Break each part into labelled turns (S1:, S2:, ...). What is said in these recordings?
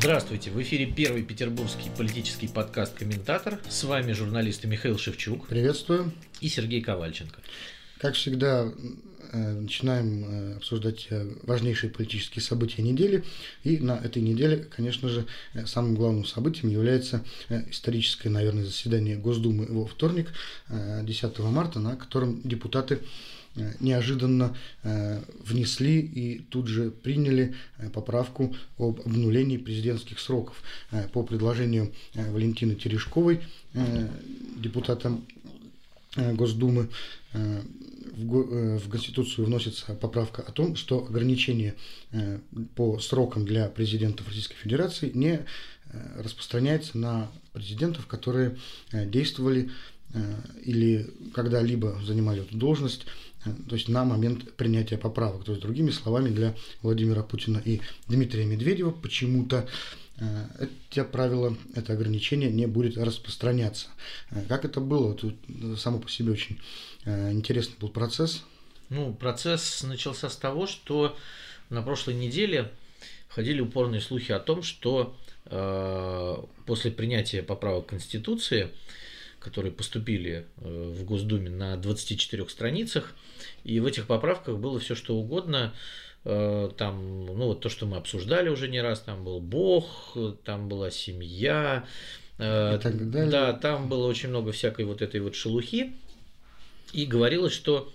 S1: Здравствуйте, в эфире первый петербургский политический подкаст «Комментатор». С вами журналисты Михаил Шевчук.
S2: Приветствую.
S1: И Сергей Ковальченко.
S2: Как всегда, э, начинаем э, обсуждать э, важнейшие политические события недели. И на этой неделе, конечно же, самым главным событием является историческое, наверное, заседание Госдумы во вторник, 10 марта, на котором депутаты неожиданно внесли и тут же приняли поправку об обнулении президентских сроков. По предложению Валентины Терешковой, депутата Госдумы, в Конституцию вносится поправка о том, что ограничение по срокам для президентов Российской Федерации не распространяется на президентов, которые действовали или когда-либо занимали эту должность то есть на момент принятия поправок. То есть, другими словами, для Владимира Путина и Дмитрия Медведева почему-то э, эти правила, это ограничение не будет распространяться. Э, как это было? Тут само по себе очень э, интересный был процесс.
S1: Ну, процесс начался с того, что на прошлой неделе ходили упорные слухи о том, что э, после принятия поправок Конституции которые поступили э, в Госдуме на 24 страницах, и в этих поправках было все что угодно, э, там, ну вот то, что мы обсуждали уже не раз, там был Бог, там была семья,
S2: э, и так далее.
S1: да, там было очень много всякой вот этой вот шелухи, и говорилось, что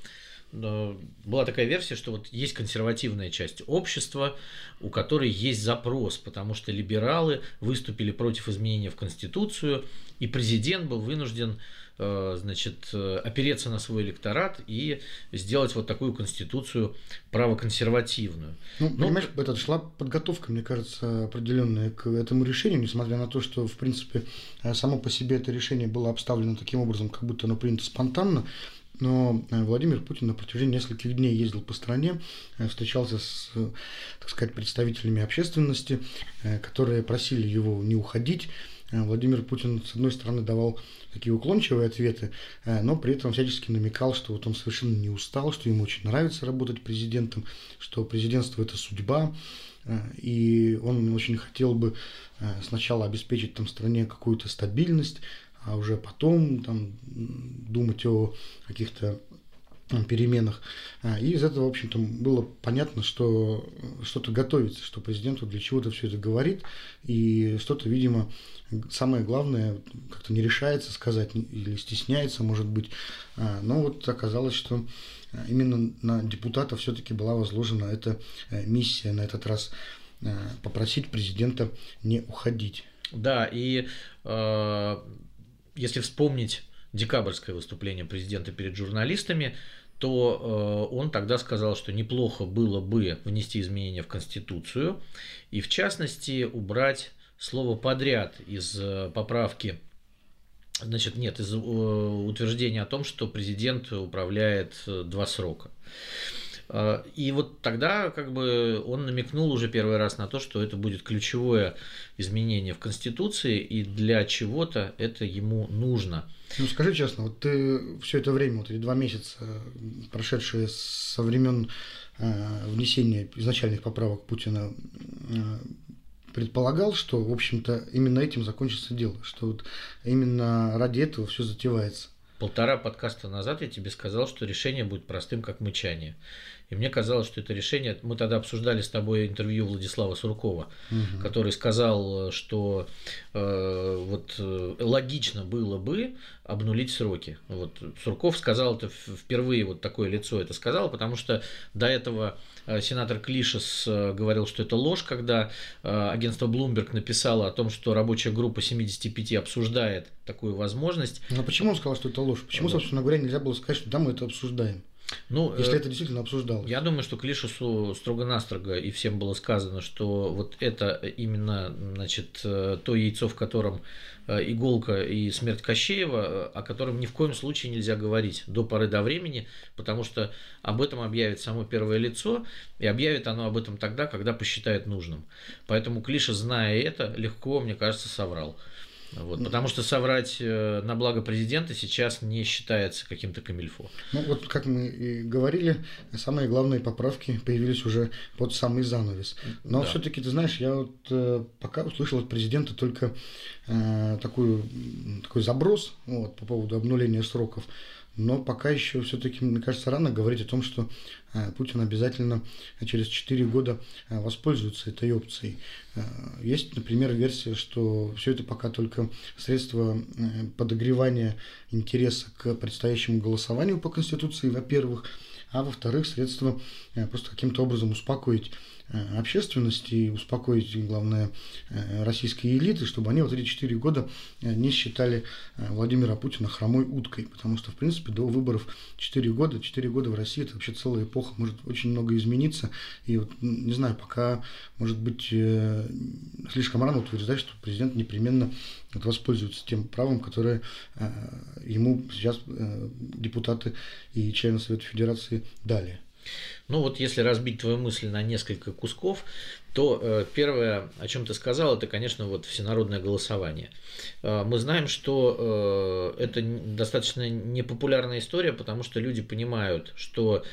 S1: была такая версия, что вот есть консервативная часть общества, у которой есть запрос, потому что либералы выступили против изменения в Конституцию, и президент был вынужден э, значит, э, опереться на свой электорат и сделать вот такую конституцию правоконсервативную.
S2: Ну, ну понимаешь, это шла подготовка, мне кажется, определенная к этому решению, несмотря на то, что, в принципе, э, само по себе это решение было обставлено таким образом, как будто оно принято спонтанно, но э, Владимир Путин на протяжении нескольких дней ездил по стране, э, встречался с, так сказать, представителями общественности, э, которые просили его не уходить. Владимир Путин, с одной стороны, давал такие уклончивые ответы, но при этом всячески намекал, что вот он совершенно не устал, что ему очень нравится работать президентом, что президентство – это судьба, и он очень хотел бы сначала обеспечить там стране какую-то стабильность, а уже потом там, думать о каких-то переменах. А, и из этого, в общем-то, было понятно, что что-то готовится, что президенту для чего-то все это говорит, и что-то, видимо, самое главное, как-то не решается сказать или стесняется, может быть. А, но вот оказалось, что именно на депутата все-таки была возложена эта э, миссия на этот раз э, попросить президента не уходить.
S1: Да, и э, если вспомнить декабрьское выступление президента перед журналистами, то э, он тогда сказал, что неплохо было бы внести изменения в Конституцию и, в частности, убрать слово подряд из э, поправки Значит, нет, из э, утверждения о том, что президент управляет два срока. А, и вот тогда как бы он намекнул уже первый раз на то, что это будет ключевое изменение в Конституции, и для чего-то это ему нужно.
S2: Ну скажи честно, вот ты все это время, вот эти два месяца, прошедшие со времен э, внесения изначальных поправок Путина, э, предполагал, что, в общем-то, именно этим закончится дело, что вот именно ради этого все затевается.
S1: Полтора подкаста назад я тебе сказал, что решение будет простым, как мычание. И мне казалось, что это решение... Мы тогда обсуждали с тобой интервью Владислава Суркова, угу. который сказал, что э, вот э, логично было бы обнулить сроки. Вот Сурков сказал это впервые, вот такое лицо это сказал, потому что до этого э, сенатор Клишес э, говорил, что это ложь, когда агентство Bloomberg написало о том, что рабочая группа 75 обсуждает такую возможность.
S2: Но почему он сказал, что это ложь? Почему, собственно говоря, нельзя было сказать, что да, мы это обсуждаем? Ну, Если э, это действительно обсуждалось.
S1: Я думаю, что Клишесу строго-настрого и всем было сказано, что вот это именно значит, э, то яйцо, в котором э, иголка и смерть Кощеева, о котором ни в коем случае нельзя говорить до поры до времени, потому что об этом объявит само первое лицо, и объявит оно об этом тогда, когда посчитает нужным. Поэтому Клиша, зная это, легко, мне кажется, соврал. Вот, потому что соврать э, на благо президента сейчас не считается каким-то камильфо.
S2: Ну вот, как мы и говорили, самые главные поправки появились уже под самый занавес. Но да. все-таки, ты знаешь, я вот э, пока услышал от президента только э, такую, такой заброс вот, по поводу обнуления сроков. Но пока еще все-таки, мне кажется, рано говорить о том, что э, Путин обязательно через 4 года э, воспользуется этой опцией. Э, есть, например, версия, что все это пока только средство подогревания интереса к предстоящему голосованию по Конституции, во-первых, а во-вторых, средство просто каким-то образом успокоить Э, общественности и успокоить, главное, э, российские элиты, чтобы они вот эти четыре года э, не считали Владимира Путина хромой уткой, потому что, в принципе, до выборов четыре года, четыре года в России это вообще целая эпоха, может очень много измениться, и вот, не знаю, пока, может быть, слишком рано утверждать, что президент непременно воспользуется тем правом, которое ему сейчас депутаты и члены Совета Федерации дали.
S1: Ну вот если разбить твою мысль на несколько кусков, то э, первое, о чем ты сказал, это, конечно, вот всенародное голосование. Э, мы знаем, что э, это достаточно непопулярная история, потому что люди понимают, что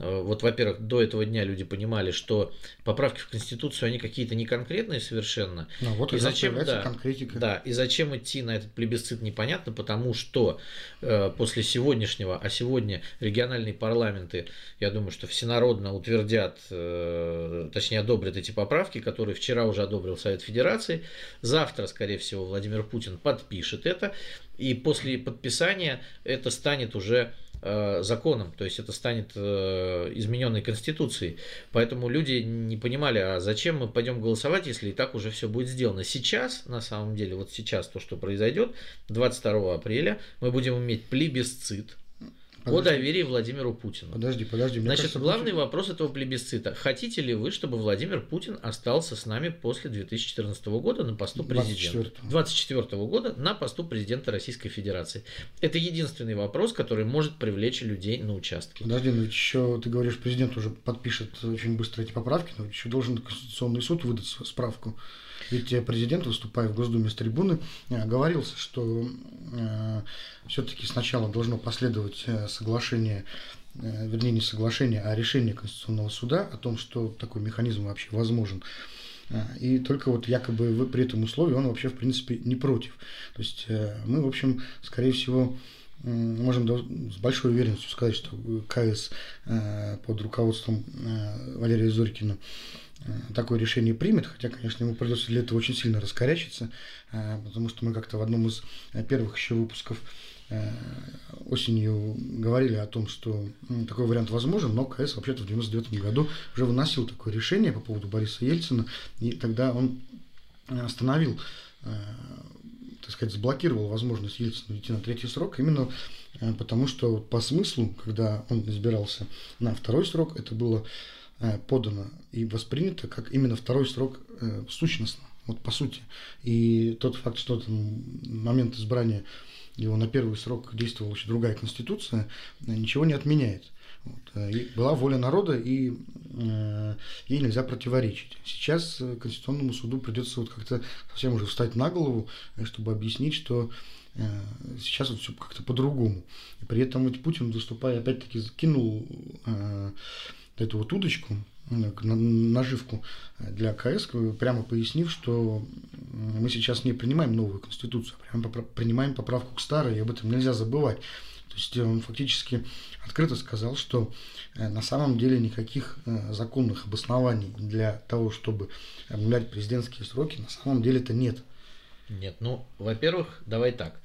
S1: вот, во-первых, до этого дня люди понимали, что поправки в Конституцию, они какие-то не конкретные совершенно.
S2: Ну, вот и зачем, да, конкретика.
S1: Да, и зачем идти на этот плебисцит непонятно, потому что э, после сегодняшнего, а сегодня региональные парламенты, я думаю, что всенародно утвердят, э, точнее одобрят эти поправки, которые вчера уже одобрил Совет Федерации. Завтра, скорее всего, Владимир Путин подпишет это, и после подписания это станет уже Э, законом, то есть это станет э, измененной конституцией. Поэтому люди не понимали, а зачем мы пойдем голосовать, если и так уже все будет сделано. Сейчас, на самом деле, вот сейчас то, что произойдет, 22 апреля, мы будем иметь плебисцит, Подожди. о доверии Владимиру Путину.
S2: Подожди, подожди.
S1: Мне Значит, кажется, главный Путин... вопрос этого плебисцита. Хотите ли вы, чтобы Владимир Путин остался с нами после 2014 года на посту президента? 24 года на посту президента Российской Федерации. Это единственный вопрос, который может привлечь людей на участке.
S2: Подожди, но еще ты говоришь, президент уже подпишет очень быстро эти поправки, но еще должен Конституционный суд выдать справку. Ведь президент, выступая в Госдуме с трибуны, э, говорился, что э, все-таки сначала должно последовать э, соглашение вернее, не соглашение, а решение Конституционного суда о том, что такой механизм вообще возможен. И только вот якобы при этом условии он вообще, в принципе, не против. То есть мы, в общем, скорее всего, можем с большой уверенностью сказать, что КС под руководством Валерия Зорькина Э, такое решение примет, хотя, конечно, ему придется для этого очень сильно раскорячиться, э, потому что мы как-то в одном из э, первых еще выпусков осенью говорили о том, что такой вариант возможен, но КС вообще-то в 1999 году уже выносил такое решение по поводу Бориса Ельцина, и тогда он остановил, так сказать, заблокировал возможность Ельцина идти на третий срок, именно потому что по смыслу, когда он избирался на второй срок, это было Э, подано и воспринято как именно второй срок э, сущностно, вот по сути. И тот факт, что там момент избрания его на первый срок действовала еще другая конституция, э, ничего не отменяет. Вот. Была воля народа, и э, ей нельзя противоречить. Сейчас Конституционному суду придется вот как-то совсем уже встать на голову, чтобы объяснить, что э, сейчас вот все как-то по-другому. И при этом ведь Путин, выступая, опять-таки кинул э, эту вот удочку, наживку для КС, прямо пояснив, что мы сейчас не принимаем новую конституцию, а прямо принимаем поправку к старой, и об этом нельзя забывать. То есть он фактически открыто сказал, что э, на самом деле никаких э, законных обоснований для того, чтобы обнулять президентские сроки, на самом деле это нет.
S1: Нет, ну, во-первых, давай так.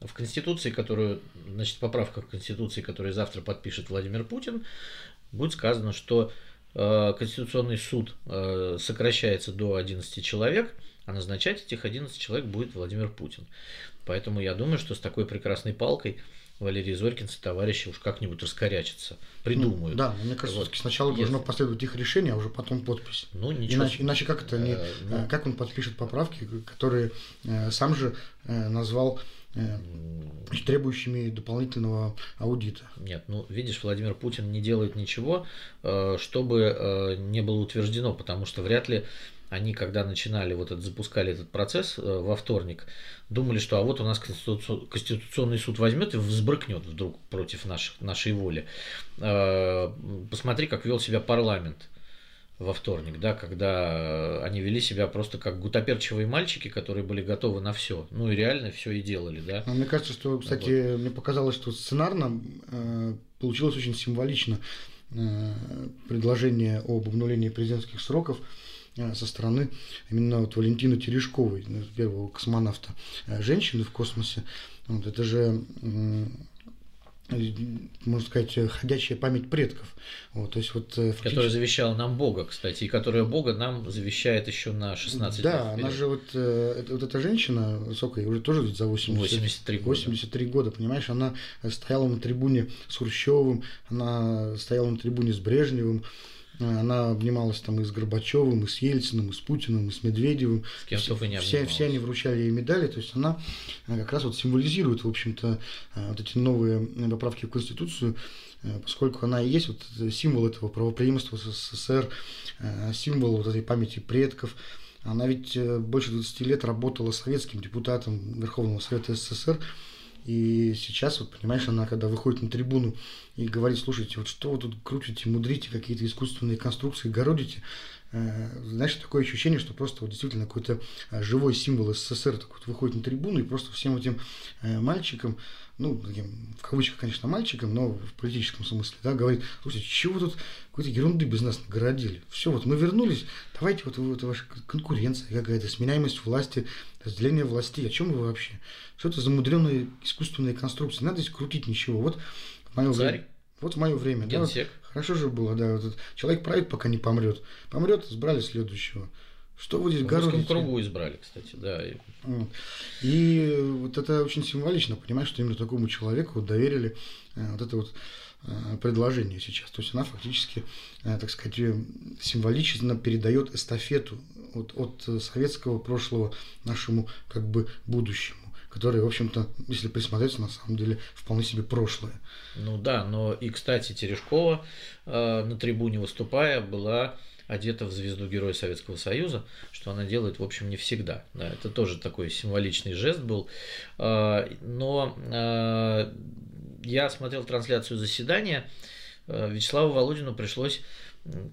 S1: В Конституции, которую, значит, поправка к Конституции, которую завтра подпишет Владимир Путин, будет сказано, что э, Конституционный суд э, сокращается до 11 человек, а назначать этих 11 человек будет Владимир Путин. Поэтому я думаю, что с такой прекрасной палкой Валерий Зорькин и товарищи уж как-нибудь раскорячатся, придумают.
S2: Ну, да, мне кажется, вот. сначала Если... должно последовать их решение, а уже потом подпись. Ну, ничего. Иначе, иначе как это не, э, ну... как он подпишет поправки, которые э, сам же э, назвал Э, требующими дополнительного аудита.
S1: Нет, ну видишь, Владимир Путин не делает ничего, э, чтобы э, не было утверждено, потому что вряд ли они, когда начинали вот это, запускали этот процесс э, во вторник, думали, что а вот у нас Конституционный суд возьмет и взбрыкнет вдруг против наших, нашей воли. Э, посмотри, как вел себя парламент во вторник, да, когда они вели себя просто как гутоперчивые мальчики, которые были готовы на все. Ну и реально все и делали, да.
S2: Но мне кажется, что, кстати, вот. мне показалось, что сценарно э, получилось очень символично э, предложение об обнулении президентских сроков э, со стороны именно вот Валентины Терешковой, первого космонавта, э, женщины в космосе. Вот это же можно сказать, ходячая память предков. Вот, то есть вот,
S1: фактически... Которая завещала нам Бога, кстати, и которая Бога нам завещает еще на 16
S2: да, лет. Да, она же вот, э, вот эта женщина высокая, уже тоже за 80,
S1: 83 года.
S2: 83 года, понимаешь, она стояла на трибуне с Хрущевым, она стояла на трибуне с Брежневым, она обнималась там и с Горбачевым, и с Ельциным, и с Путиным, и с Медведевым.
S1: С кем все, не
S2: все, все они вручали ей медали. То есть она э, как раз вот символизирует, в общем-то, э, вот эти новые поправки в Конституцию, э, поскольку она и есть вот символ этого правопреемства СССР, символ вот этой памяти предков. Она ведь больше 20 лет работала советским депутатом Верховного Совета СССР. И сейчас, вот, понимаешь, она когда выходит на трибуну и говорит, слушайте, вот что вы тут крутите, мудрите, какие-то искусственные конструкции, городите, э, знаешь, такое ощущение, что просто вот действительно какой-то э, живой символ СССР такой вот выходит на трибуну и просто всем этим э, мальчикам, ну, таким, в кавычках, конечно, мальчикам, но в политическом смысле, да, говорит, слушайте, чего вы тут какой-то ерунды без нас нагородили? Все, вот мы вернулись, давайте вот, вот ваша конкуренция какая-то, сменяемость власти, разделение властей, о чем вы вообще? Что это за мудреные искусственные конструкции? Надо здесь крутить ничего. Вот в мое время. Вот в мое время. Да, вот, хорошо же было, да. Вот, человек правит, пока не помрет. Помрет, избрали следующего. Что вы здесь городите? В
S1: кругу избрали, кстати, да.
S2: И вот это очень символично, понимаешь, что именно такому человеку доверили э, вот это вот э, предложение сейчас. То есть она фактически, э, так сказать, символично передает эстафету от, от советского прошлого нашему как бы будущему которые, в общем-то, если присмотреться, на самом деле вполне себе прошлое.
S1: Ну да, но и, кстати, Терешкова э, на трибуне выступая была одета в звезду Героя Советского Союза, что она делает, в общем, не всегда. Да, это тоже такой символичный жест был. Э, но э, я смотрел трансляцию заседания, э, Вячеславу Володину пришлось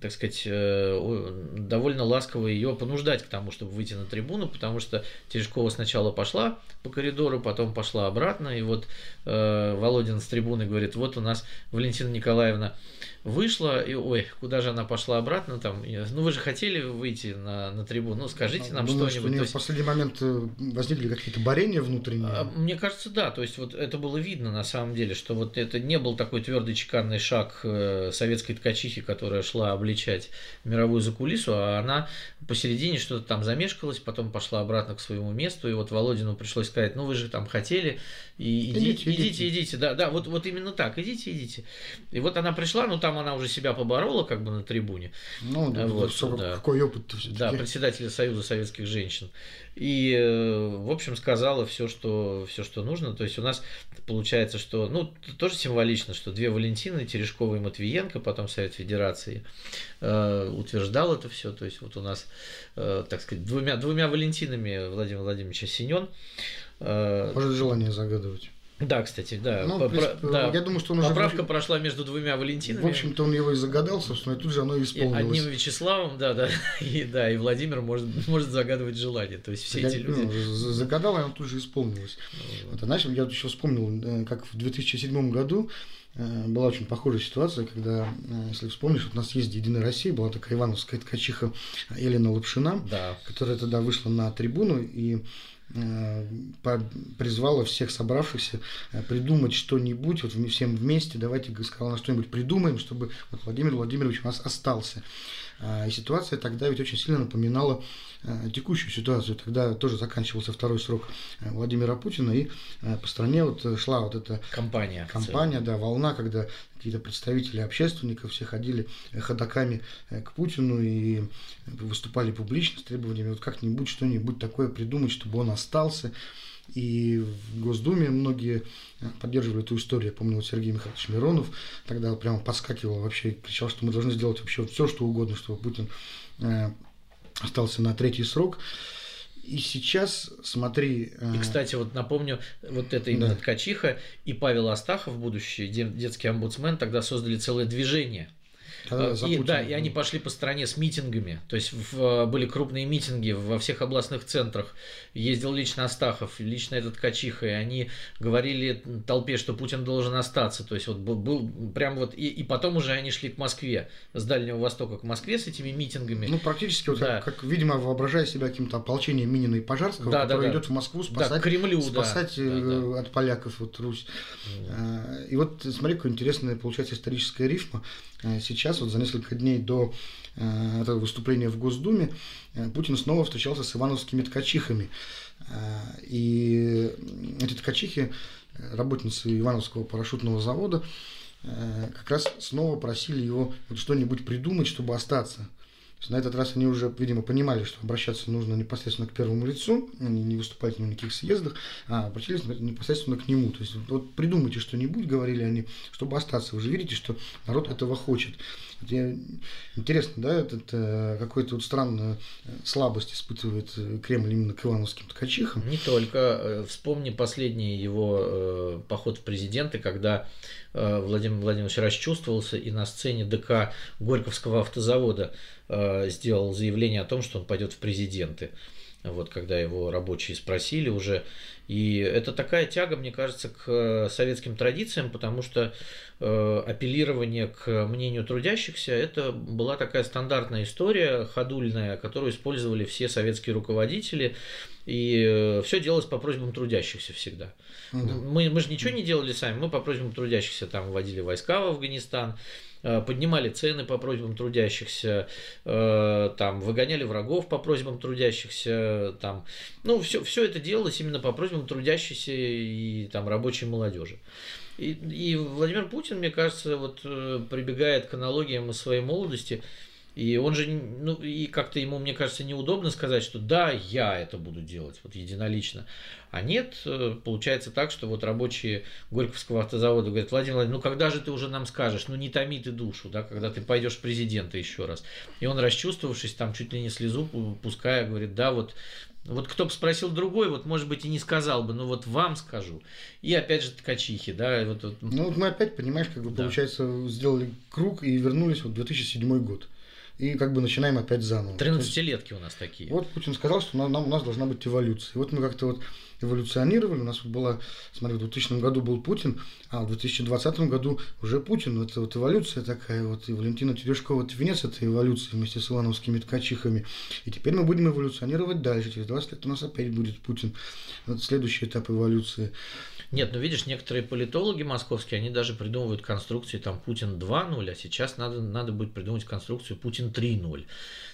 S1: так сказать, э, довольно ласково ее понуждать к тому, чтобы выйти на трибуну, потому что Терешкова сначала пошла по коридору, потом пошла обратно, и вот э, Володин с трибуны говорит, вот у нас Валентина Николаевна вышла, и ой, куда же она пошла обратно там, ну вы же хотели выйти на, на трибуну, ну скажите нам что-нибудь. Что у
S2: нее в последний момент э, возникли какие-то борения внутренние? А,
S1: мне кажется, да, то есть вот это было видно на самом деле, что вот это не был такой твердый чеканный шаг э, советской ткачихи, которая шла обличать мировую закулису, а она посередине что-то там замешкалась, потом пошла обратно к своему месту, и вот Володину пришлось сказать, ну вы же там хотели, и идите, идите, идите, идите, да, да, вот, вот именно так, идите, идите. И вот она пришла, ну там она уже себя поборола как бы на трибуне.
S2: Ну, да, вот, да. какой опыт все
S1: Да, председателя Союза советских женщин. И, э, в общем, сказала все, что, все, что нужно. То есть у нас получается, что, ну, тоже символично, что две Валентины, Терешкова и Матвиенко, потом Совет Федерации, э, утверждал это все. То есть вот у нас, э, так сказать, двумя, двумя Валентинами Владимир Владимирович Синен
S2: Э, Может желание загадывать.
S1: Да, кстати, да.
S2: Ну, По, принципе, да. Я думаю, что он
S1: Поправка уже... прошла между двумя Валентинами.
S2: В общем-то, он его и загадал, собственно, и тут же оно и исполнилось.
S1: И одним Вячеславом, да, да. И, да, и Владимир может, может загадывать желание. То есть все я, эти люди. Ну,
S2: загадал, и оно тут же исполнилось. Вот. А знаешь, я еще вспомнил, как в 2007 году э, была очень похожая ситуация, когда, э, если вспомнишь, вот у нас есть Единая Россия, была такая ивановская ткачиха Елена Лапшина,
S1: да.
S2: которая тогда вышла на трибуну и Э, призвала всех собравшихся э, придумать что-нибудь, вот всем вместе, давайте, сказала, что-нибудь придумаем, чтобы вот Владимир Владимирович у нас остался. А, и ситуация тогда ведь очень сильно напоминала текущую ситуацию. Тогда тоже заканчивался второй срок Владимира Путина, и по стране вот шла вот эта
S1: компания,
S2: компания да, волна, когда какие-то представители общественников все ходили ходаками к Путину и выступали публично с требованиями вот как-нибудь что-нибудь такое придумать, чтобы он остался. И в Госдуме многие поддерживали эту историю. Я помню, вот Сергей Михайлович Миронов тогда прямо подскакивал вообще, кричал, что мы должны сделать вообще все, что угодно, чтобы Путин э, остался на третий срок. И сейчас, смотри...
S1: И, кстати, вот напомню, вот это именно да. Ткачиха и Павел Астахов, будущий детский омбудсмен, тогда создали целое движение – Э, и, да, и они пошли по стране с митингами. То есть в, э, были крупные митинги во всех областных центрах. Ездил лично Астахов, лично этот Качиха, и они говорили толпе, что Путин должен остаться. То есть вот был, был прям вот... И, и потом уже они шли к Москве, с Дальнего Востока к Москве с этими митингами.
S2: Ну, практически, вот да. как, как, видимо, воображая себя каким-то ополчением Минина и Пожарского, да, который да, идет в Москву спасать, да, Кремлю, спасать да, э, да, от поляков вот Русь. Да. И вот смотри, какое интересное получается историческая рифма. Э, сейчас, вот за несколько дней до э, этого выступления в Госдуме, э, Путин снова встречался с ивановскими ткачихами. И эти ткачихи, работницы Ивановского парашютного завода, как раз снова просили его вот что-нибудь придумать, чтобы остаться на этот раз они уже, видимо, понимали, что обращаться нужно непосредственно к первому лицу, не выступать на никаких съездах, а обратились непосредственно к нему. То есть вот придумайте что-нибудь, говорили они, чтобы остаться. Вы же видите, что народ этого хочет. Я, интересно, да, этот э, какой-то вот странную э, слабость испытывает э, Кремль именно к ивановским ткачихам.
S1: Не только. Вспомни последний его поход в президенты, когда Владимир Владимирович расчувствовался и на сцене ДК Горьковского автозавода сделал заявление о том, что он пойдет в президенты. Вот когда его рабочие спросили уже. И это такая тяга, мне кажется, к советским традициям, потому что Э, апеллирование к мнению трудящихся, это была такая стандартная история, ходульная, которую использовали все советские руководители, и э, все делалось по просьбам трудящихся всегда. Да. Мы, мы же ничего не делали сами, мы по просьбам трудящихся там вводили войска в Афганистан, э, поднимали цены по просьбам трудящихся, там, выгоняли врагов по просьбам трудящихся, там, ну, все, все это делалось именно по просьбам трудящихся и там, рабочей молодежи. И, и Владимир Путин, мне кажется, вот э, прибегает к аналогиям из своей молодости. И он же, ну, и как-то ему, мне кажется, неудобно сказать, что да, я это буду делать, вот единолично. А нет, э, получается так, что вот рабочие Горьковского автозавода говорят, Владимир Владимирович, ну когда же ты уже нам скажешь, ну не томи ты душу, да, когда ты пойдешь президента еще раз. И он, расчувствовавшись, там чуть ли не слезу пуская, говорит, да, вот вот кто бы спросил другой, вот может быть и не сказал бы, но вот вам скажу. И опять же ткачихи, да. Вот, вот.
S2: Ну вот мы опять, понимаешь, как бы да. получается сделали круг и вернулись в 2007 год. И как бы начинаем опять заново.
S1: 13-летки у нас такие.
S2: Вот Путин сказал, что нам, у нас должна быть эволюция. И вот мы как-то вот эволюционировали. У нас вот была, смотри, в 2000 году был Путин, а в 2020 году уже Путин. Это вот эволюция такая. Вот и Валентина Терешкова, это венец этой эволюции вместе с ивановскими ткачихами. И теперь мы будем эволюционировать дальше. Через 20 лет у нас опять будет Путин. Вот следующий этап эволюции.
S1: Нет, ну видишь, некоторые политологи московские, они даже придумывают конструкции там Путин 2.0, а сейчас надо, надо будет придумать конструкцию Путин 3.0.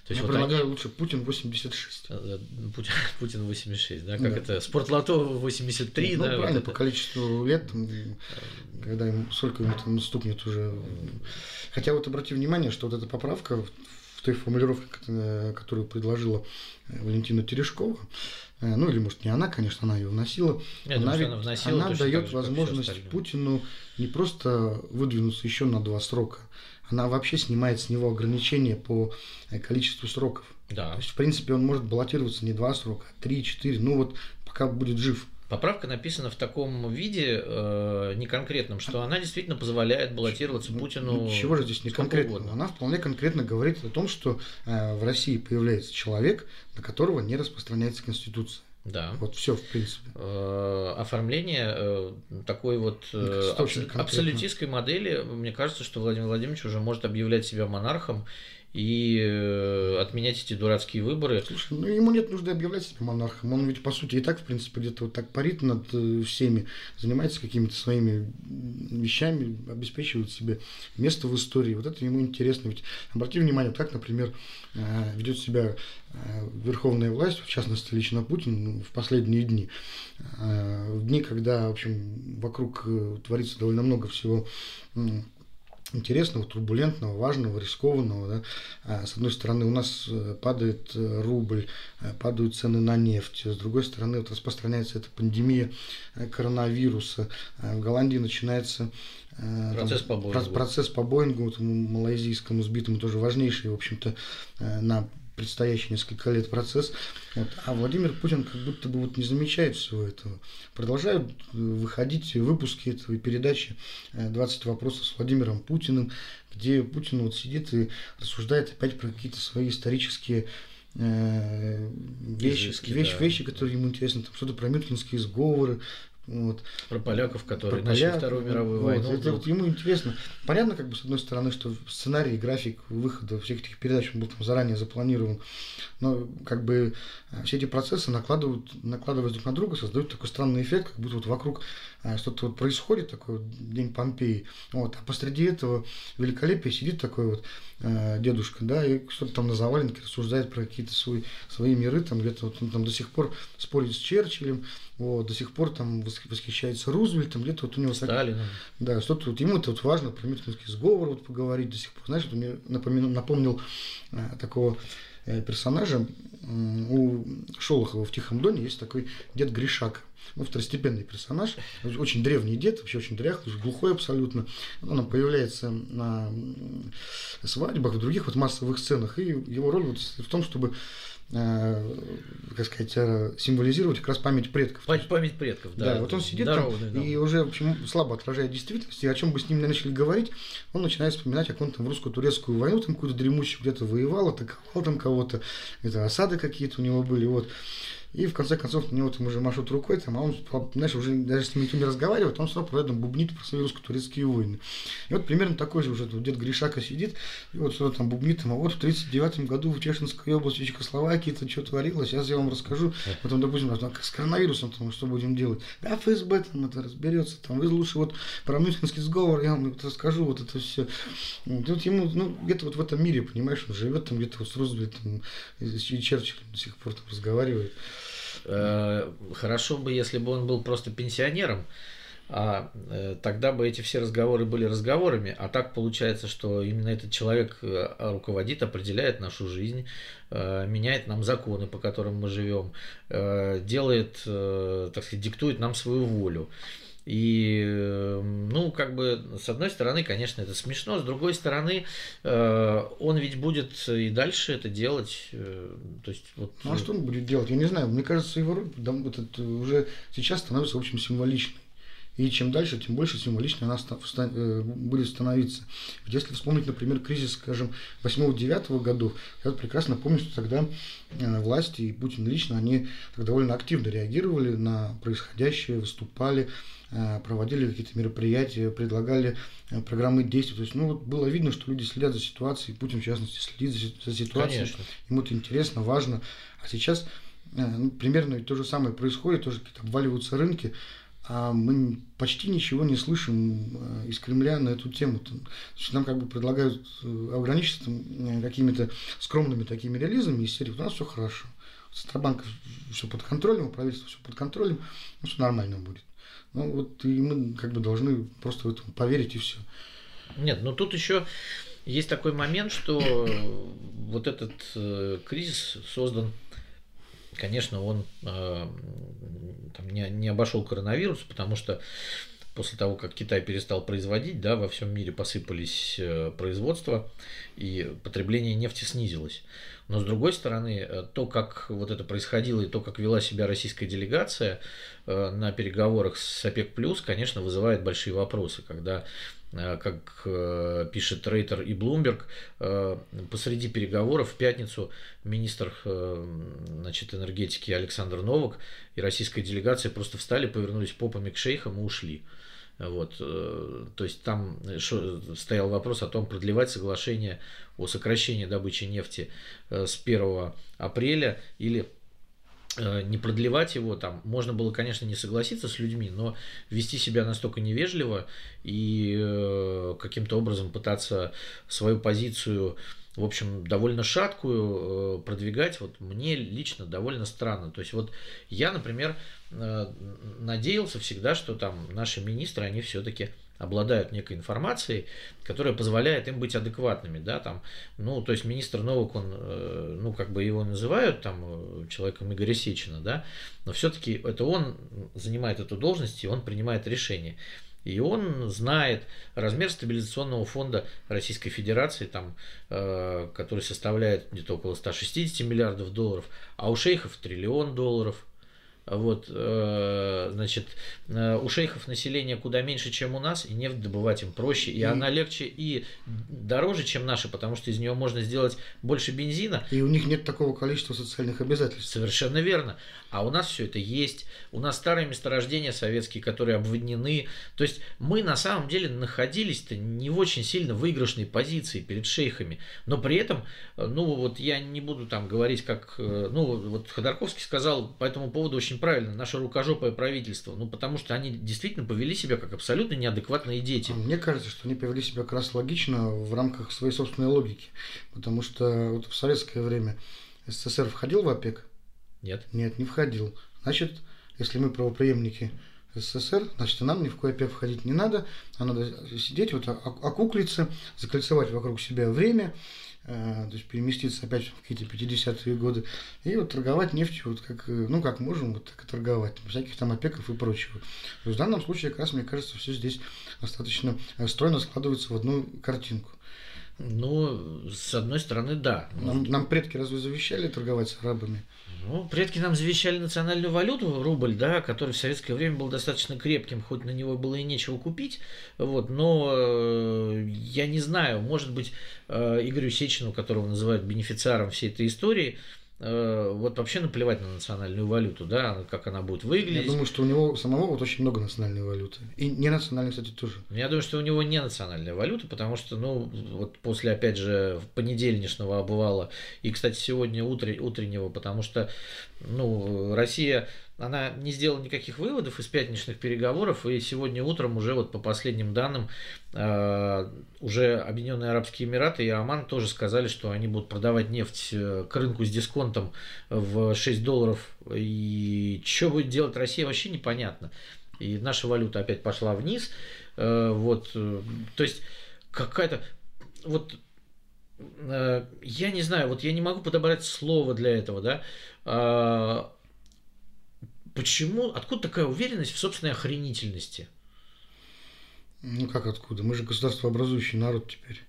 S2: То есть Я вот предлагаю они... лучше Путин 86. Э,
S1: э, Путин, Путин 86, да, как да. это, спортлото 83,
S2: ну,
S1: да.
S2: правильно, вот по количеству лет, когда ему, сколько ему там наступнет уже. Хотя вот обрати внимание, что вот эта поправка в той формулировке, которую предложила Валентина Терешкова, э, ну или может не она, конечно, она ее вносила,
S1: Я она, думаю, она, вносила,
S2: она дает возможность Путину не просто выдвинуться еще на два срока, она вообще снимает с него ограничения по э, количеству сроков.
S1: Да.
S2: То есть, в принципе, он может баллотироваться не два срока, а три, четыре, ну вот пока будет жив.
S1: Поправка написана в таком виде, э, неконкретном, что она действительно позволяет баллотироваться ну, Путину.
S2: Ну, чего же здесь не конкретно? Она вполне конкретно говорит о том, что э, в России появляется человек, на которого не распространяется Конституция.
S1: Да.
S2: Вот все, в принципе.
S1: Э, оформление э, такой вот э, абсолютистской модели, мне кажется, что Владимир Владимирович уже может объявлять себя монархом и э, отменять эти дурацкие выборы.
S2: Слушай, ну ему нет нужды объявлять себя монархом. Он ведь, по сути, и так, в принципе, где-то вот так парит над э, всеми, занимается какими-то своими вещами, обеспечивает себе место в истории. Вот это ему интересно. Ведь обрати внимание, как, например, э, ведет себя верховная власть, в частности, лично Путин, ну, в последние дни. В дни, когда, в общем, вокруг творится довольно много всего интересного, турбулентного, важного, рискованного. Да? А, с одной стороны, у нас э, падает э, рубль, э, падают цены на нефть. С другой стороны, вот распространяется эта пандемия коронавируса. В Голландии начинается
S1: Процесс по Боингу.
S2: Процесс по Боингу, вот, малайзийскому сбитому, тоже важнейший, в общем-то, на предстоящий несколько лет процесс. Вот. А Владимир Путин как будто бы вот не замечает всего этого. Продолжают э, выходить выпуски этого передачи «20 вопросов с Владимиром Путиным», где Путин вот сидит и рассуждает опять про какие-то свои исторические э, вещи, вещи, да. вещи, которые ему интересны, там что-то про мюнхенские сговоры, вот.
S1: Про поляков, которые про начали поляк, Вторую мировую вот, войну.
S2: Это вот ему интересно. Понятно, как бы, с одной стороны, что сценарий, график выхода всех этих передач был там заранее запланирован, но как бы э, все эти процессы накладывают, накладываясь друг на друга, создают такой странный эффект, как будто вот вокруг что-то вот происходит, такой вот день Помпеи, вот, а посреди этого великолепия сидит такой вот э, дедушка, да, и что-то там на заваленке рассуждает про какие-то свои, свои миры, там где-то вот он там до сих пор спорит с Черчиллем, вот, до сих пор там восхищается Рузвельтом, где-то вот у него...
S1: Сталином.
S2: Да, что-то вот ему это вот важно про Мюнхенский сговор вот поговорить до сих пор. Знаешь, это мне напомнил, напомнил э, такого персонажа. У Шолохова в «Тихом доне» есть такой дед Гришак. Ну, второстепенный персонаж, очень древний дед, вообще очень дряхлый, глухой абсолютно. Он появляется на свадьбах, в других вот массовых сценах, и его роль вот в том, чтобы как сказать, э, символизировать как раз память предков.
S1: Память, память предков, да.
S2: Да, вот он сидит там да. и уже, в общем, слабо отражает действительность, и о чем бы с ним не начали говорить, он начинает вспоминать, как он там в русско-турецкую войну там какую-то дремущую где-то воевал, атаковал там кого-то, это осады какие-то у него были, вот. И в конце концов него там уже машут рукой, там, а он, знаешь, уже даже с ним никто не разговаривает, он сразу рядом бубнит про свои русско-турецкие войны. И вот примерно такой же уже дед Гришака сидит, и вот что-то там бубнит, там, а вот в 1939 году в Чешинской области Чехословакии это что творилось, сейчас я вам расскажу. Потом, допустим, с коронавирусом там, что будем делать? Да, ФСБ там это разберется, там, вы лучше вот про Мюнхенский сговор, я вам расскажу, вот это все. Вот, вот ему, ну, где-то вот в этом мире, понимаешь, он живет там где-то вот с Рузвельтом и Черчиллем до сих пор там разговаривает.
S1: Э, хорошо бы, если бы он был просто пенсионером, а э, тогда бы эти все разговоры были разговорами, а так получается, что именно этот человек э, руководит, определяет нашу жизнь, меняет нам законы, по которым мы живем, делает, так сказать, диктует нам свою волю. И, эм, ну, как бы, с одной стороны, конечно, это смешно, с другой стороны, э, он ведь будет и дальше это делать. Э, то есть, вот...
S2: Ну, а что он будет делать? Я не знаю. Мне кажется, его роль этот, уже сейчас становится, в общем, символичной. И чем дальше, тем больше символичной она э, будет становиться. Ведь если вспомнить, например, кризис, скажем, 8-9 годов, я прекрасно помню, что тогда власти и Путин лично, они довольно активно реагировали на происходящее, выступали, Э, проводили какие-то мероприятия, предлагали э, программы действий. То есть, ну, вот было видно, что люди следят за ситуацией, Путин, в частности, следит за, ситуацией.
S1: Конечно.
S2: Ему это интересно, важно. А сейчас э, ну, примерно то же самое происходит, тоже какие-то обваливаются рынки, а мы почти ничего не слышим из Кремля на эту тему. Значит, нам как бы предлагают ограничиться какими-то скромными такими релизами из серии «У нас все хорошо». Центробанк все под контролем, у правительства все под контролем, ну, все нормально будет. Ну вот и мы как бы должны просто в этом поверить и все.
S1: Нет, но тут еще есть такой момент, что вот этот э, кризис создан, конечно, он э, там, не, не обошел коронавирус, потому что после того, как Китай перестал производить, да, во всем мире посыпались э, производства, и потребление нефти снизилось. Но с другой стороны, э, то, как вот это происходило и то, как вела себя российская делегация на переговорах с ОПЕК+, конечно, вызывает большие вопросы, когда как пишет Рейтер и Блумберг, посреди переговоров в пятницу министр значит, энергетики Александр Новак и российская делегация просто встали, повернулись попами к шейхам и ушли. Вот, то есть там стоял вопрос о том, продлевать соглашение о сокращении добычи нефти э, с 1 апреля или э, не продлевать его, там можно было, конечно, не согласиться с людьми, но вести себя настолько невежливо и э, каким-то образом пытаться свою позицию в общем, довольно шаткую продвигать, вот мне лично довольно странно. То есть вот я, например, надеялся всегда, что там наши министры, они все-таки обладают некой информацией, которая позволяет им быть адекватными, да, там, ну, то есть министр Новок, он, э, ну, как бы его называют там э, человеком Игоря Сечина, да, но все-таки это он занимает эту должность, и он принимает решение. И он знает размер стабилизационного фонда Российской Федерации, там, э, который составляет где-то около 160 миллиардов долларов, а у шейхов триллион долларов. Вот, э, значит, э, у шейхов население куда меньше, чем у нас, и нефть добывать им проще, и, и она легче и дороже, чем наша, потому что из нее можно сделать больше бензина.
S2: И у них нет такого количества социальных обязательств.
S1: Совершенно верно. А у нас все это есть. У нас старые месторождения советские, которые обводнены. То есть мы на самом деле находились-то не в очень сильно выигрышной позиции перед шейхами. Но при этом, э, ну вот я не буду там говорить, как, ну вот Ходорковский сказал по этому поводу очень очень правильно, наше рукожопое правительство. Ну, потому что они действительно повели себя как абсолютно неадекватные дети. А
S2: мне кажется, что они повели себя как раз логично в рамках своей собственной логики. Потому что вот в советское время СССР входил в ОПЕК?
S1: Нет.
S2: Нет, не входил. Значит, если мы правоприемники СССР, значит, нам ни в кой ОПЕК входить не надо, а надо сидеть, вот окуклиться, закольцевать вокруг себя время, Э, то есть переместиться опять в какие-то 50-е годы, и вот торговать нефтью, вот как, э, ну, как можем, вот так и торговать, всяких там опеков и прочего. То есть в данном случае, как раз, мне кажется, все здесь достаточно э, стройно складывается в одну картинку.
S1: Ну, с одной стороны, да.
S2: Нам, нам предки разве завещали торговать с арабами?
S1: Ну, предки нам завещали национальную валюту, рубль, да, который в советское время был достаточно крепким, хоть на него было и нечего купить. Вот, но э, я не знаю, может быть, э, Игорю Сечину, которого называют бенефициаром всей этой истории, Э, вот вообще наплевать на национальную валюту, да, как она будет выглядеть.
S2: Я думаю, что у него самого вот очень много национальной валюты. И не национальной, кстати, тоже.
S1: Я думаю, что у него не национальная валюта, потому что, ну, вот после, опять же, понедельничного обывала, и, кстати, сегодня утр... утреннего, потому что, ну, Россия она не сделала никаких выводов из пятничных переговоров, и сегодня утром уже вот по последним данным э, уже Объединенные Арабские Эмираты и Оман тоже сказали, что они будут продавать нефть э, к рынку с дисконтом в 6 долларов. И что будет делать Россия, вообще непонятно. И наша валюта опять пошла вниз. Э, вот, то есть какая-то вот я не знаю, вот я не могу подобрать слово для этого, да, а, Почему, откуда такая уверенность в собственной охренительности?
S2: Ну как откуда? Мы же государство образующий народ теперь.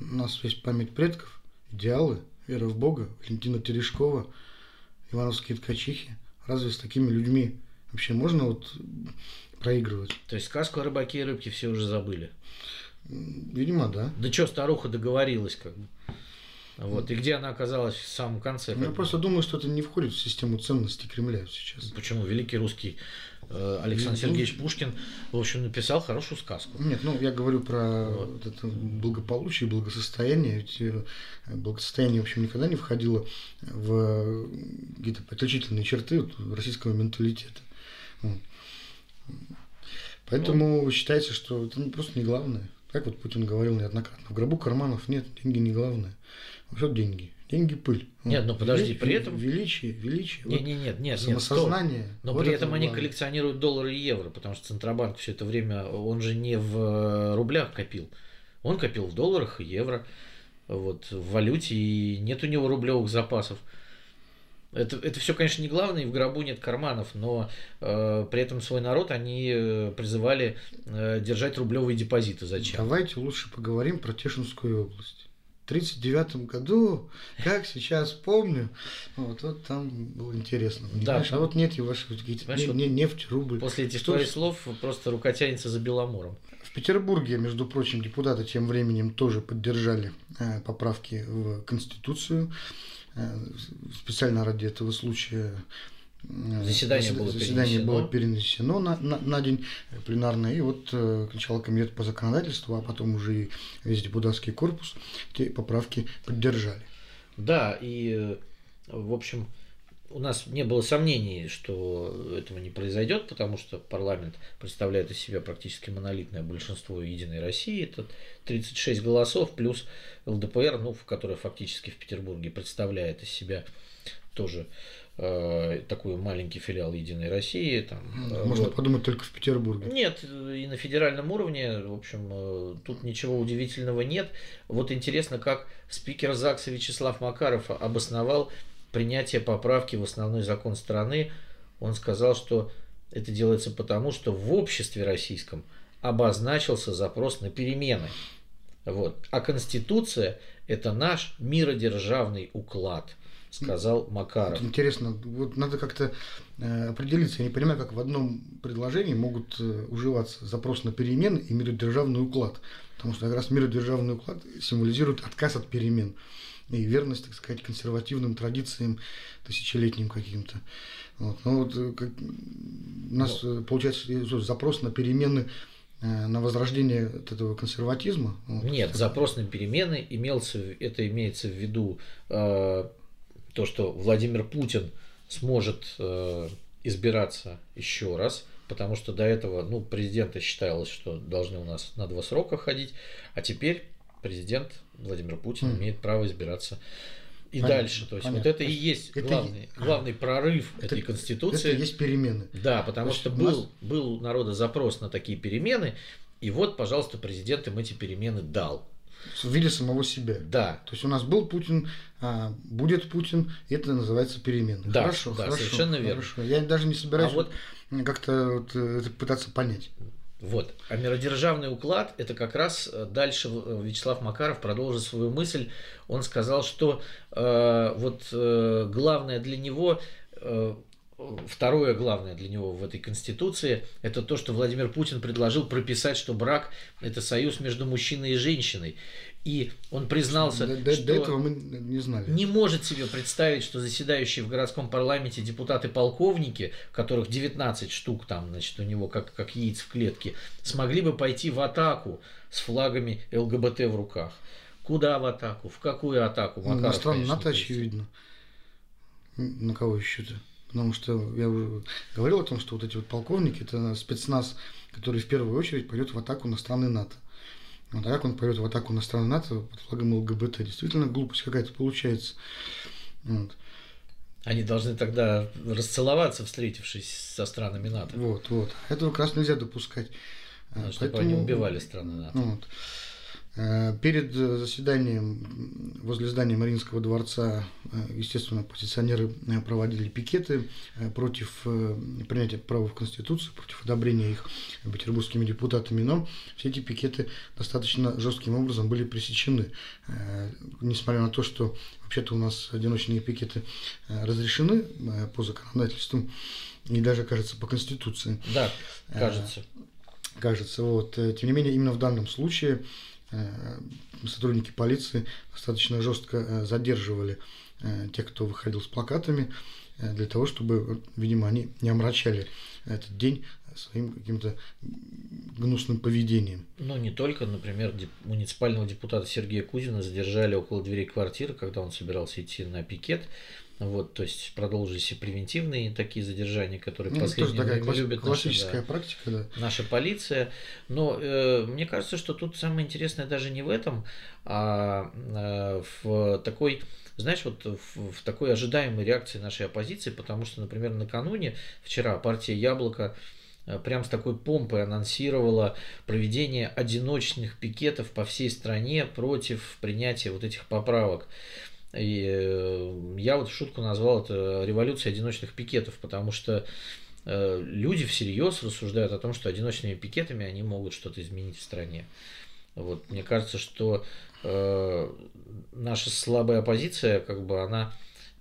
S2: У нас есть память предков, идеалы, вера в Бога, Валентина Терешкова, Ивановские ткачихи. Разве с такими людьми вообще можно вот проигрывать?
S1: То есть сказку о рыбаке и рыбке все уже забыли?
S2: Видимо, да.
S1: Да что, старуха договорилась как бы. Вот. И где она оказалась в самом конце?
S2: Ну, я просто думаю, что это не входит в систему ценностей Кремля сейчас.
S1: Почему? Великий русский э, Александр ну, Сергеевич Пушкин, в общем, написал хорошую сказку.
S2: Нет, ну я говорю про вот. Это благополучие, благосостояние. Ведь э, благосостояние, в общем, никогда не входило в какие-то отличительные черты российского менталитета. Поэтому ну, считается, что это просто не главное. Как вот Путин говорил неоднократно, в гробу карманов нет, деньги не главное. Что деньги? Деньги пыль.
S1: Нет, ну подожди, Вели, при этом...
S2: Величие, величие.
S1: Нет, вот, нет, нет, нет.
S2: Самосознание.
S1: Нет, Но вот при этом они коллекционируют доллары и евро, потому что Центробанк все это время, он же не в э, рублях копил. Он копил в долларах и евро, вот, в валюте, и нет у него рублевых запасов. Это, это все, конечно, не главное, и в гробу нет карманов, но э, при этом свой народ они э, призывали э, держать рублевые депозиты. Зачем?
S2: Давайте лучше поговорим про Тешинскую область. 1939 году, как сейчас помню, вот, вот там было интересно. Да. А вот нет ваши какие-то не, не, нефть, рубль.
S1: После этих твоих слов просто рука тянется за Беломором.
S2: В Петербурге, между прочим, депутаты тем временем тоже поддержали э, поправки в Конституцию. Э, специально ради этого случая
S1: заседание было
S2: заседание перенесено, было перенесено на, на, на день пленарный. И вот э, сначала комитет по законодательству, а потом уже и весь депутатский корпус эти поправки поддержали.
S1: Да, и э, в общем у нас не было сомнений, что этого не произойдет, потому что парламент представляет из себя практически монолитное большинство Единой России. Это 36 голосов плюс ЛДПР, ну, в которой фактически в Петербурге представляет из себя тоже Э, такой маленький филиал Единой России. Там,
S2: э, Можно вот. подумать только в Петербурге.
S1: Нет, и на федеральном уровне, в общем, э, тут ничего удивительного нет. Вот интересно, как спикер ЗАГСа Вячеслав Макаров обосновал принятие поправки в основной закон страны. Он сказал, что это делается потому, что в обществе российском обозначился запрос на перемены. Вот. А Конституция – это наш миродержавный уклад, сказал Макаров.
S2: Интересно, вот надо как-то э, определиться. Я не понимаю, как в одном предложении могут э, уживаться запрос на перемены и миродержавный уклад. Потому что как раз миродержавный уклад символизирует отказ от перемен и верность, так сказать, консервативным традициям тысячелетним каким-то. Вот. Но вот э, как, у нас Но... получается запрос на перемены Э, на возрождение вот этого консерватизма?
S1: Вот. Нет, запрос на перемены имелся, это имеется в виду э, то, что Владимир Путин сможет э, избираться еще раз, потому что до этого ну, президента считалось, что должны у нас на два срока ходить, а теперь президент Владимир Путин mm. имеет право избираться и понятно, дальше. То есть понятно. вот это и есть это главный, и... главный прорыв это, этой конституции.
S2: Это есть перемены.
S1: Да, потому что был, нас... был у народа запрос на такие перемены, и вот, пожалуйста, президент им эти перемены дал.
S2: В виде самого себя.
S1: Да.
S2: То есть у нас был Путин, а, будет Путин, и это называется перемены.
S1: Да, хорошо, да, хорошо, совершенно верно. Хорошо.
S2: Я даже не собираюсь а вот, как-то вот, это пытаться понять.
S1: Вот. А миродержавный уклад, это как раз э, дальше э, Вячеслав Макаров продолжит свою мысль. Он сказал, что э, вот э, главное для него э, второе главное для него в этой конституции, это то, что Владимир Путин предложил прописать, что брак – это союз между мужчиной и женщиной. И он признался,
S2: до, что до этого мы не знали.
S1: Не может себе представить, что заседающие в городском парламенте депутаты-полковники, которых 19 штук там, значит, у него как, как яиц в клетке, смогли бы пойти в атаку с флагами ЛГБТ в руках. Куда в атаку? В какую атаку?
S2: Макаров, на страну НАТО, очевидно. На кого еще-то? Потому что я уже говорил о том, что вот эти вот полковники, это спецназ, который в первую очередь пойдет в атаку на страны НАТО. Вот, а как он пойдет в атаку на страны НАТО под флагом ЛГБТ? Действительно глупость какая-то получается. Вот.
S1: Они должны тогда расцеловаться, встретившись со странами НАТО.
S2: Вот, вот. Этого как раз нельзя допускать.
S1: Чтобы Поэтому, они убивали страны НАТО.
S2: Вот. Э, перед э, заседанием возле здания Мариинского дворца, э, естественно, оппозиционеры проводили пикеты против принятия права в Конституцию, против одобрения их петербургскими депутатами, но все эти пикеты достаточно жестким образом были пресечены. Несмотря на то, что вообще-то у нас одиночные пикеты разрешены по законодательству и даже, кажется, по Конституции.
S1: Да, кажется.
S2: Кажется, вот. Тем не менее, именно в данном случае сотрудники полиции достаточно жестко э, задерживали э, тех, кто выходил с плакатами, для того, чтобы, видимо, они не омрачали этот день своим каким-то гнусным поведением.
S1: Ну, не только, например, деп- муниципального депутата Сергея Кузина задержали около дверей квартиры, когда он собирался идти на пикет. Вот, то есть продолжились и превентивные такие задержания, которые ну, последние
S2: тоже такая любят классическая наша, да, практика, да.
S1: наша полиция. Но э, мне кажется, что тут самое интересное даже не в этом, а э, в такой знаешь, вот в, в такой ожидаемой реакции нашей оппозиции, потому что, например, накануне, вчера партия «Яблоко» э, прям с такой помпой анонсировала проведение одиночных пикетов по всей стране против принятия вот этих поправок. И э, я вот в шутку назвал это революцией одиночных пикетов, потому что э, люди всерьез рассуждают о том, что одиночными пикетами они могут что-то изменить в стране. Вот, мне кажется, что э, наша слабая оппозиция, как бы она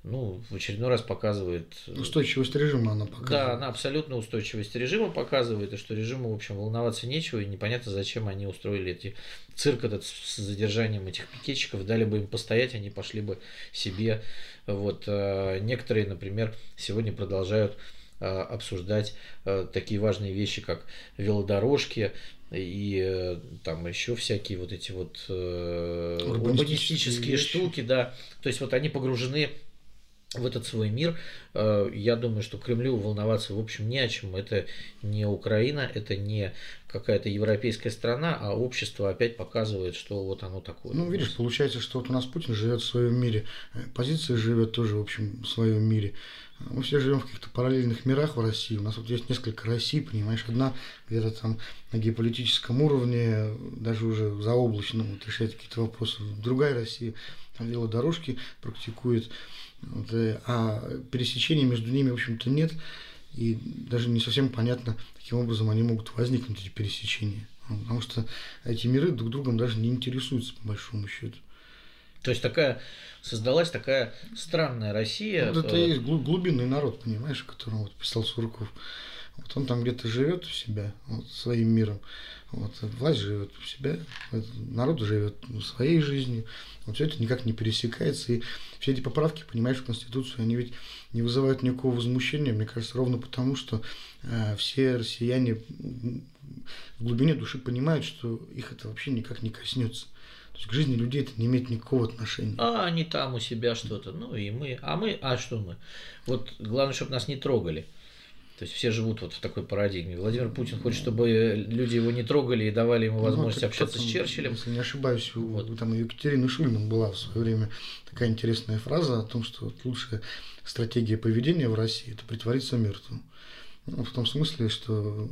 S1: ну, в очередной раз показывает...
S2: Э, устойчивость режима она показывает.
S1: Да, она абсолютно устойчивость режима показывает, и что режиму, в общем, волноваться нечего, и непонятно, зачем они устроили эти цирк этот с задержанием этих пикетчиков, дали бы им постоять, они пошли бы себе. Вот э, некоторые, например, сегодня продолжают э, обсуждать такие важные вещи, как велодорожки, и там еще всякие вот эти вот урбанистические штуки, да. То есть вот они погружены в этот свой мир. Э, я думаю, что Кремлю волноваться, в общем, не о чем. Это не Украина, это не какая-то европейская страна, а общество опять показывает, что вот оно такое.
S2: Ну, видишь, получается, что вот у нас Путин живет в своем мире, позиция живет тоже, в общем, в своем мире. Мы все живем в каких-то параллельных мирах в России. У нас вот есть несколько Россий, понимаешь, одна где-то там на геополитическом уровне, даже уже заоблачном, вот, решает какие-то вопросы. Другая Россия там велодорожки практикует. Э, а пересечений между ними, в общем-то, нет. И даже не совсем понятно, каким образом они могут возникнуть, эти пересечения. Потому что эти миры друг другом даже не интересуются, по большому счету.
S1: То есть такая создалась такая странная Россия.
S2: Вот это и есть глубинный народ, понимаешь, о котором вот писал Сурков. Вот он там где-то живет у себя, вот, своим миром. Вот, власть живет у себя, народ живет своей жизнью. Вот все это никак не пересекается. И все эти поправки, понимаешь, в Конституцию, они ведь не вызывают никакого возмущения, мне кажется, ровно потому, что э, все россияне в глубине души понимают, что их это вообще никак не коснется. То есть к жизни людей это не имеет никакого отношения.
S1: А они там у себя что-то, ну и мы, а мы, а что мы? Вот главное, чтобы нас не трогали. То есть все живут вот в такой парадигме. Владимир Путин хочет, чтобы люди его не трогали и давали ему ну, возможность ну, общаться там, с Черчиллем.
S2: Если не ошибаюсь, вот. там у Екатерины Шульман была в свое время такая интересная фраза о том, что лучшая стратегия поведения в России – это притвориться мертвым. Ну, в том смысле, что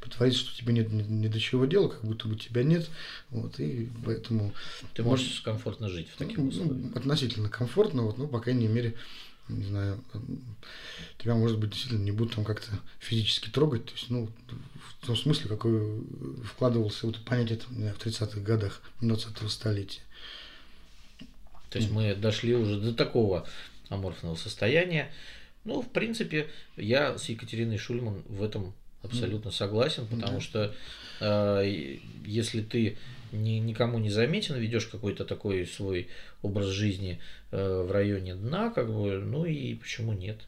S2: притвориться, что тебе нет ни, ни до чего дела, как будто бы тебя нет. Вот, и поэтому...
S1: Ты можешь комфортно жить в таких ну, условиях.
S2: Ну, относительно комфортно, вот, ну, по крайней мере, не знаю, тебя, может быть, действительно не будут там как-то физически трогать, то есть, ну, в том смысле, какой вкладывался вот понятие там, в 30-х годах 20-го столетия.
S1: То есть мы дошли уже до такого аморфного состояния. Ну, в принципе, я с Екатериной Шульман в этом абсолютно согласен, потому да. что э, если ты ни, никому не заметен, ведешь какой-то такой свой образ жизни э, в районе дна, как бы, ну и почему нет?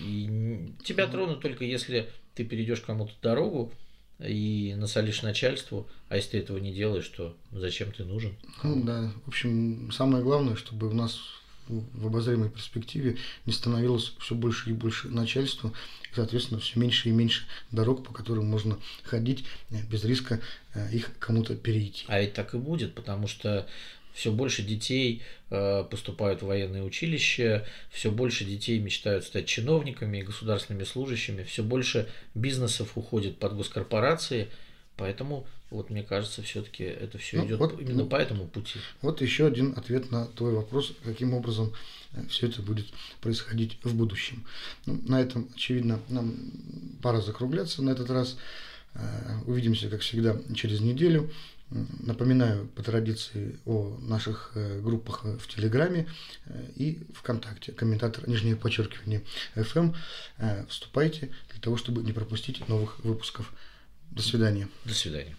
S1: И тебя тронут только если ты перейдешь кому-то дорогу и насолишь начальству, а если ты этого не делаешь, то зачем ты нужен?
S2: Ну да, в общем, самое главное, чтобы у нас в обозримой перспективе не становилось все больше и больше начальства, и, соответственно, все меньше и меньше дорог, по которым можно ходить э, без риска э, их кому-то перейти.
S1: А это так и будет, потому что все больше детей э, поступают в военные училища, все больше детей мечтают стать чиновниками и государственными служащими, все больше бизнесов уходит под госкорпорации, поэтому вот мне кажется, все-таки это все ну, идет вот, именно ну, по этому пути.
S2: Вот еще один ответ на твой вопрос, каким образом э, все это будет происходить в будущем. Ну, на этом, очевидно, нам пора закругляться на этот раз. Э, увидимся, как всегда, через неделю. Напоминаю по традиции о наших э, группах в Телеграме и ВКонтакте. Комментатор, нижнее подчеркивание, FM. Вступайте для того, чтобы не пропустить новых выпусков. До свидания.
S1: До свидания.